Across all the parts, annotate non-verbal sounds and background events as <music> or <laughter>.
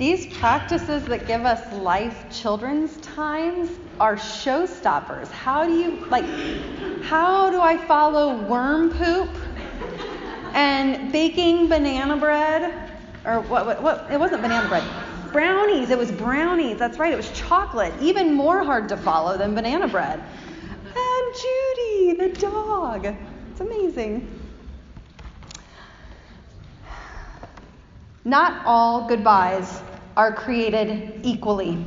These practices that give us life children's times are showstoppers. How do you, like, how do I follow worm poop and baking banana bread? Or what, what, what? It wasn't banana bread. Brownies. It was brownies. That's right. It was chocolate. Even more hard to follow than banana bread. And Judy, the dog. It's amazing. Not all goodbyes are created equally.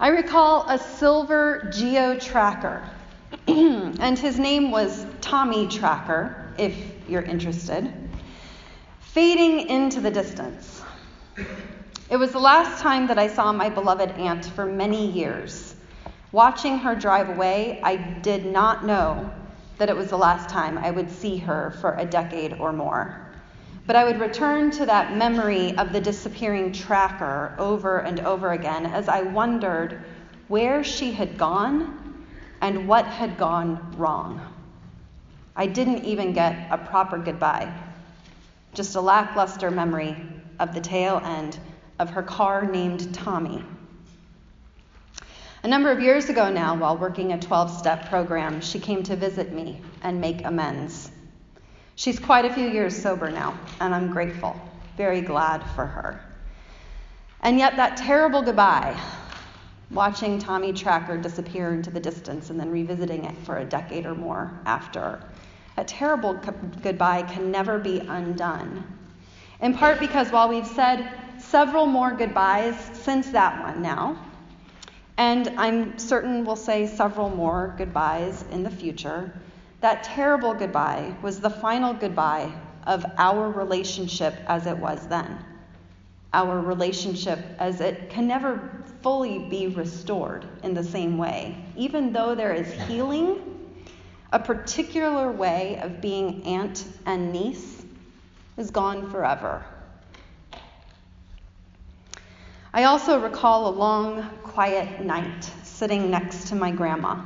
I recall a silver geo tracker, <clears throat> and his name was Tommy Tracker, if you're interested, fading into the distance. It was the last time that I saw my beloved aunt for many years. Watching her drive away, I did not know that it was the last time I would see her for a decade or more. But I would return to that memory of the disappearing tracker over and over again as I wondered where she had gone and what had gone wrong. I didn't even get a proper goodbye, just a lackluster memory of the tail end of her car named Tommy. A number of years ago now, while working a 12 step program, she came to visit me and make amends. She's quite a few years sober now, and I'm grateful, very glad for her. And yet, that terrible goodbye, watching Tommy Tracker disappear into the distance and then revisiting it for a decade or more after, a terrible goodbye can never be undone. In part because while we've said several more goodbyes since that one now, and I'm certain we'll say several more goodbyes in the future, that terrible goodbye was the final goodbye of our relationship as it was then. Our relationship as it can never fully be restored in the same way. Even though there is healing, a particular way of being aunt and niece is gone forever. I also recall a long, quiet night sitting next to my grandma.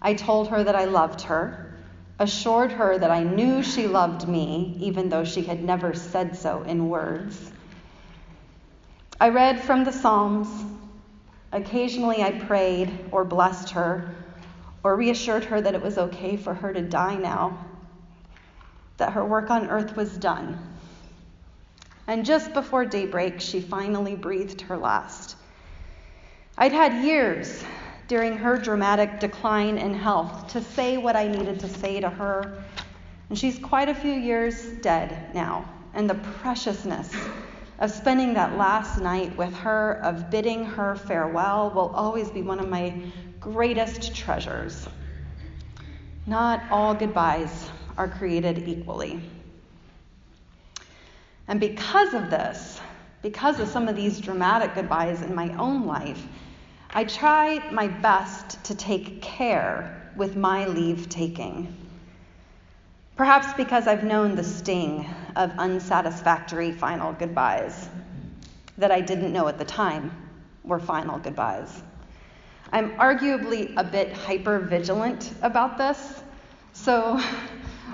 I told her that I loved her, assured her that I knew she loved me, even though she had never said so in words. I read from the Psalms. Occasionally I prayed or blessed her or reassured her that it was okay for her to die now, that her work on earth was done. And just before daybreak, she finally breathed her last. I'd had years during her dramatic decline in health to say what I needed to say to her. And she's quite a few years dead now. And the preciousness of spending that last night with her, of bidding her farewell, will always be one of my greatest treasures. Not all goodbyes are created equally. And because of this, because of some of these dramatic goodbyes in my own life, I try my best to take care with my leave taking. Perhaps because I've known the sting of unsatisfactory final goodbyes that I didn't know at the time were final goodbyes. I'm arguably a bit hyper vigilant about this, so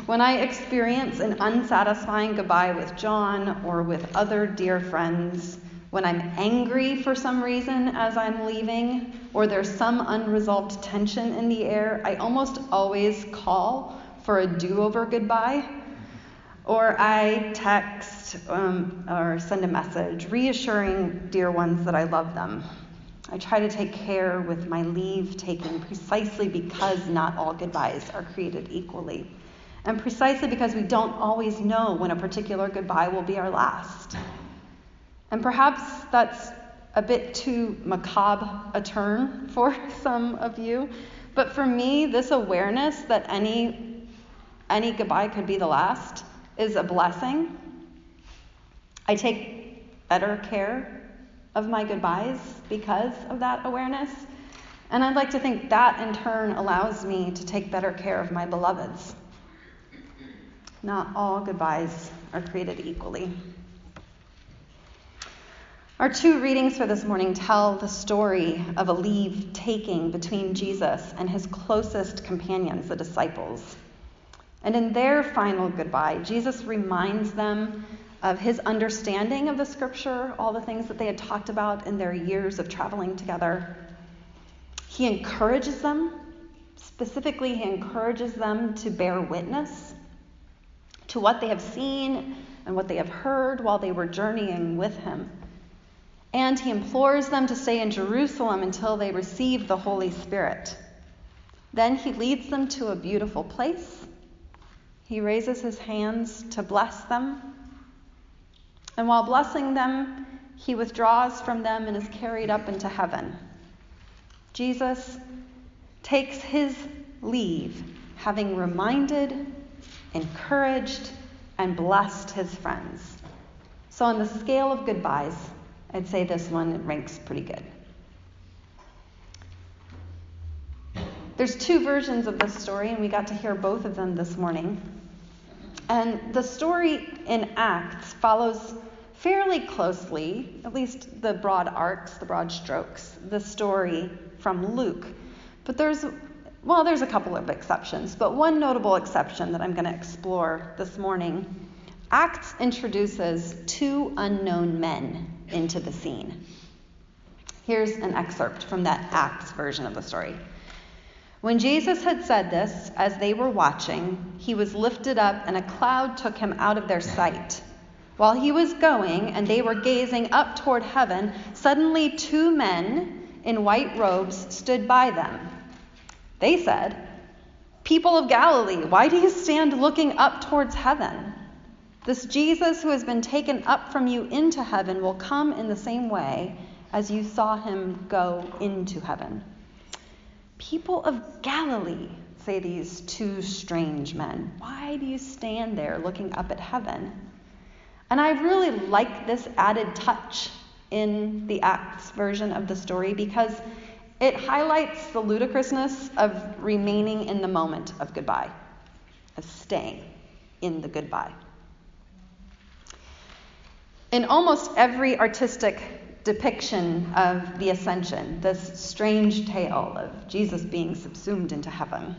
when I experience an unsatisfying goodbye with John or with other dear friends, when I'm angry for some reason as I'm leaving, or there's some unresolved tension in the air, I almost always call for a do over goodbye. Or I text um, or send a message reassuring dear ones that I love them. I try to take care with my leave taking precisely because not all goodbyes are created equally. And precisely because we don't always know when a particular goodbye will be our last. And perhaps that's a bit too macabre a turn <laughs> for some of you. But for me, this awareness that any, any goodbye could be the last is a blessing. I take better care of my goodbyes because of that awareness. And I'd like to think that in turn allows me to take better care of my beloveds. Not all goodbyes are created equally. Our two readings for this morning tell the story of a leave taking between Jesus and his closest companions, the disciples. And in their final goodbye, Jesus reminds them of his understanding of the scripture, all the things that they had talked about in their years of traveling together. He encourages them. Specifically, he encourages them to bear witness to what they have seen and what they have heard while they were journeying with him. And he implores them to stay in Jerusalem until they receive the Holy Spirit. Then he leads them to a beautiful place. He raises his hands to bless them. And while blessing them, he withdraws from them and is carried up into heaven. Jesus takes his leave, having reminded, encouraged, and blessed his friends. So, on the scale of goodbyes, I'd say this one ranks pretty good. There's two versions of this story, and we got to hear both of them this morning. And the story in Acts follows fairly closely, at least the broad arcs, the broad strokes, the story from Luke. But there's, well, there's a couple of exceptions, but one notable exception that I'm going to explore this morning. Acts introduces two unknown men into the scene. Here's an excerpt from that Acts version of the story. When Jesus had said this, as they were watching, he was lifted up, and a cloud took him out of their sight. While he was going, and they were gazing up toward heaven, suddenly two men in white robes stood by them. They said, People of Galilee, why do you stand looking up towards heaven? This Jesus who has been taken up from you into heaven will come in the same way as you saw him go into heaven. People of Galilee, say these two strange men, why do you stand there looking up at heaven? And I really like this added touch in the Acts version of the story because it highlights the ludicrousness of remaining in the moment of goodbye, of staying in the goodbye. In almost every artistic depiction of the ascension, this strange tale of Jesus being subsumed into heaven.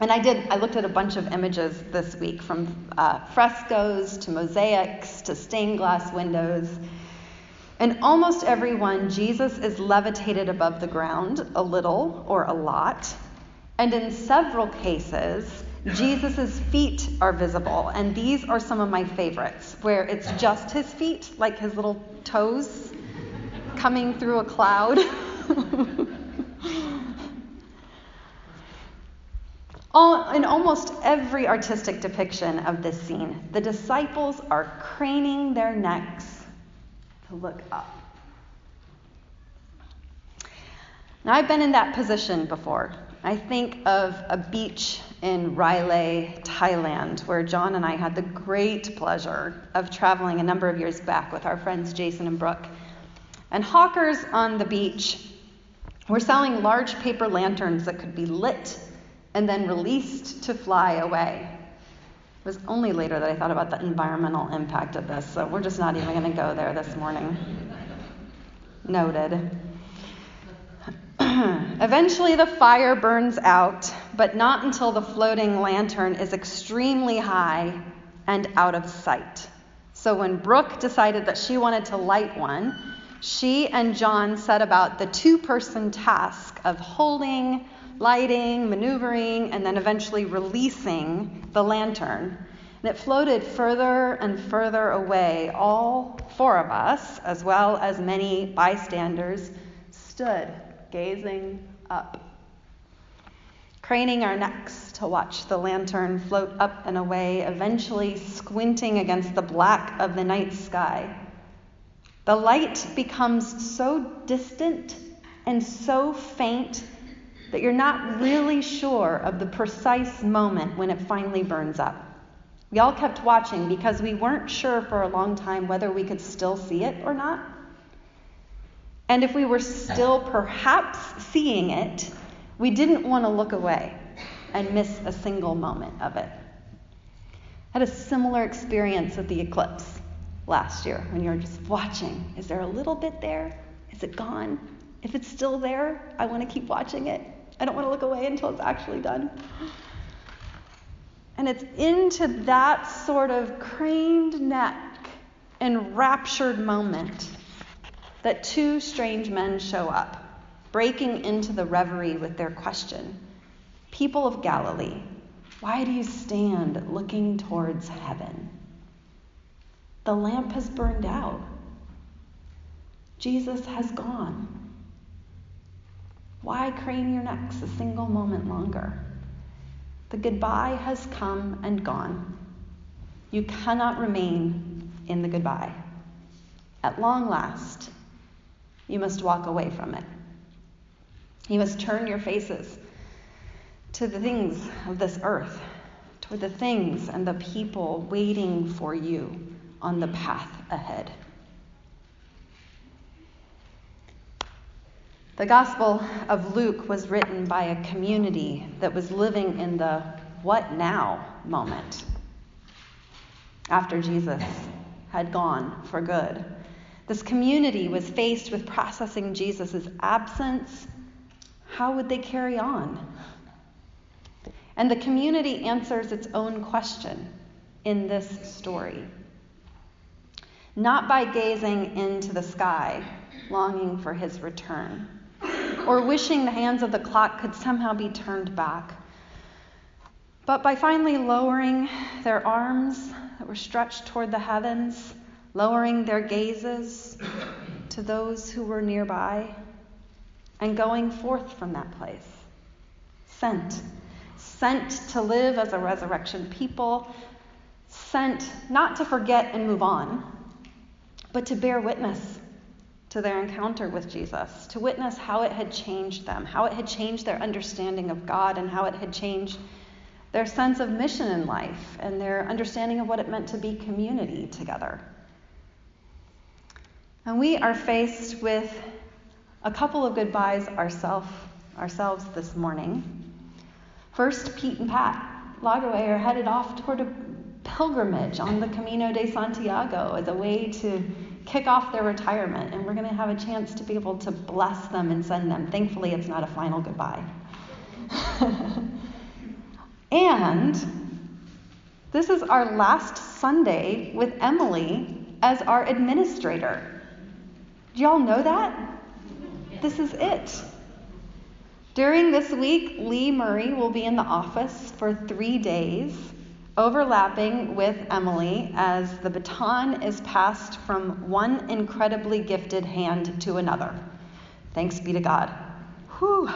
And I did, I looked at a bunch of images this week from uh, frescoes to mosaics to stained glass windows. And almost every one, Jesus is levitated above the ground a little or a lot. And in several cases, Jesus' feet are visible, and these are some of my favorites, where it's just his feet, like his little toes coming through a cloud. <laughs> All, in almost every artistic depiction of this scene, the disciples are craning their necks to look up. Now, I've been in that position before. I think of a beach in Railay, Thailand, where John and I had the great pleasure of traveling a number of years back with our friends Jason and Brooke. And hawkers on the beach were selling large paper lanterns that could be lit and then released to fly away. It was only later that I thought about the environmental impact of this, so we're just not even going to go there this morning. Noted. <clears throat> Eventually, the fire burns out, but not until the floating lantern is extremely high and out of sight. So, when Brooke decided that she wanted to light one, she and John set about the two person task of holding, lighting, maneuvering, and then eventually releasing the lantern. And it floated further and further away. All four of us, as well as many bystanders, stood gazing up, craning our necks to watch the lantern float up and away, eventually squinting against the black of the night sky. The light becomes so distant and so faint that you're not really sure of the precise moment when it finally burns up. We all kept watching because we weren't sure for a long time whether we could still see it or not. And if we were still perhaps seeing it, we didn't want to look away and miss a single moment of it. I had a similar experience with the eclipse last year when you're just watching. Is there a little bit there? Is it gone? If it's still there, I want to keep watching it. I don't want to look away until it's actually done. And it's into that sort of craned neck enraptured moment that two strange men show up, breaking into the reverie with their question People of Galilee, why do you stand looking towards heaven? The lamp has burned out. Jesus has gone. Why crane your necks a single moment longer? The goodbye has come and gone. You cannot remain in the goodbye. At long last, you must walk away from it. You must turn your faces to the things of this earth, toward the things and the people waiting for you on the path ahead. The Gospel of Luke was written by a community that was living in the what now moment after Jesus had gone for good. This community was faced with processing Jesus' absence. How would they carry on? And the community answers its own question in this story. Not by gazing into the sky, longing for his return, or wishing the hands of the clock could somehow be turned back, but by finally lowering their arms that were stretched toward the heavens, lowering their gazes to those who were nearby, and going forth from that place, sent. Sent to live as a resurrection people, sent not to forget and move on, but to bear witness to their encounter with Jesus, to witness how it had changed them, how it had changed their understanding of God, and how it had changed their sense of mission in life and their understanding of what it meant to be community together. And we are faced with a couple of goodbyes ourself, ourselves this morning. First, Pete and Pat Lagerway are headed off toward a pilgrimage on the Camino de Santiago as a way to kick off their retirement, and we're going to have a chance to be able to bless them and send them. Thankfully, it's not a final goodbye. <laughs> and this is our last Sunday with Emily as our administrator. Do y'all know that? This is it. During this week, Lee Murray will be in the office for three days, overlapping with Emily as the baton is passed from one incredibly gifted hand to another. Thanks be to God. Whew.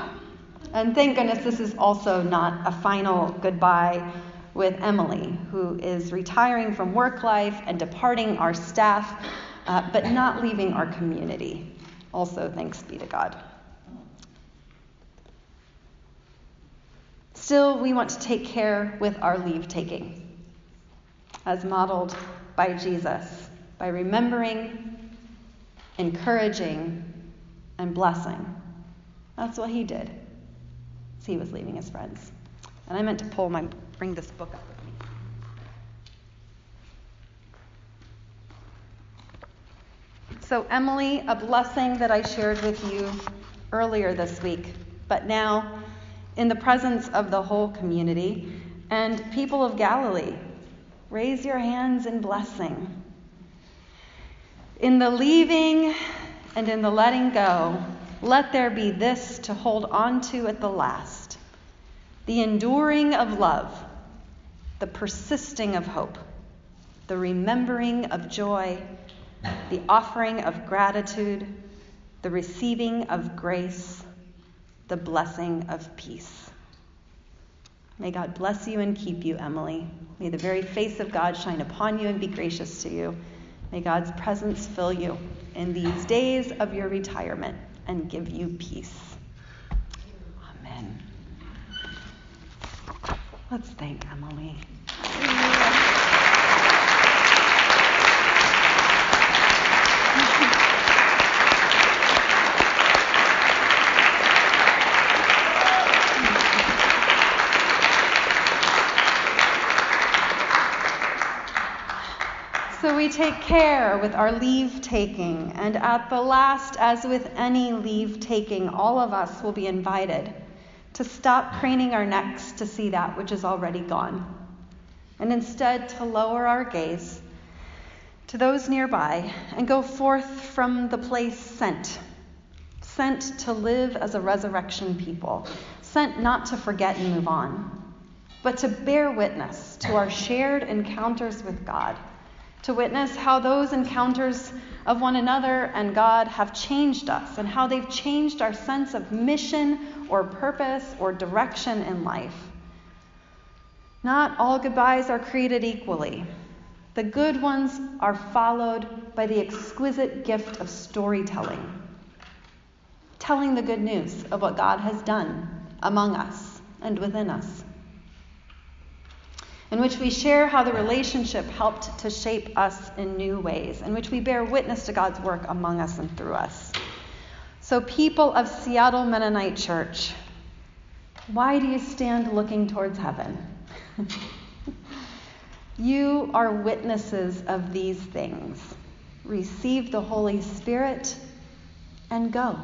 And thank goodness this is also not a final goodbye with Emily, who is retiring from work life and departing our staff, uh, but not leaving our community. Also, thanks be to God. Still, we want to take care with our leave taking, as modeled by Jesus, by remembering, encouraging, and blessing. That's what he did as he was leaving his friends. And I meant to pull my bring this book up with me. So, Emily, a blessing that I shared with you earlier this week, but now in the presence of the whole community. And people of Galilee, raise your hands in blessing. In the leaving and in the letting go, let there be this to hold on to at the last the enduring of love, the persisting of hope, the remembering of joy, the offering of gratitude, the receiving of grace the blessing of peace. May God bless you and keep you, Emily. May the very face of God shine upon you and be gracious to you. May God's presence fill you in these days of your retirement and give you peace. Amen. Let's thank Emily. So we take care with our leave taking, and at the last, as with any leave taking, all of us will be invited to stop craning our necks to see that which is already gone, and instead to lower our gaze to those nearby and go forth from the place sent, sent to live as a resurrection people, sent not to forget and move on, but to bear witness to our shared encounters with God, to witness how those encounters of one another and God have changed us and how they've changed our sense of mission or purpose or direction in life. Not all goodbyes are created equally. The good ones are followed by the exquisite gift of storytelling, telling the good news of what God has done among us and within us, in which we share how the relationship helped to shape us in new ways, in which we bear witness to God's work among us and through us. So, people of Seattle Mennonite Church, why do you stand looking towards heaven? <laughs> you are witnesses of these things. Receive the Holy Spirit and go.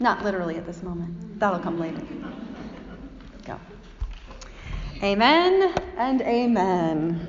Not literally at this moment, that'll come later. Amen and amen.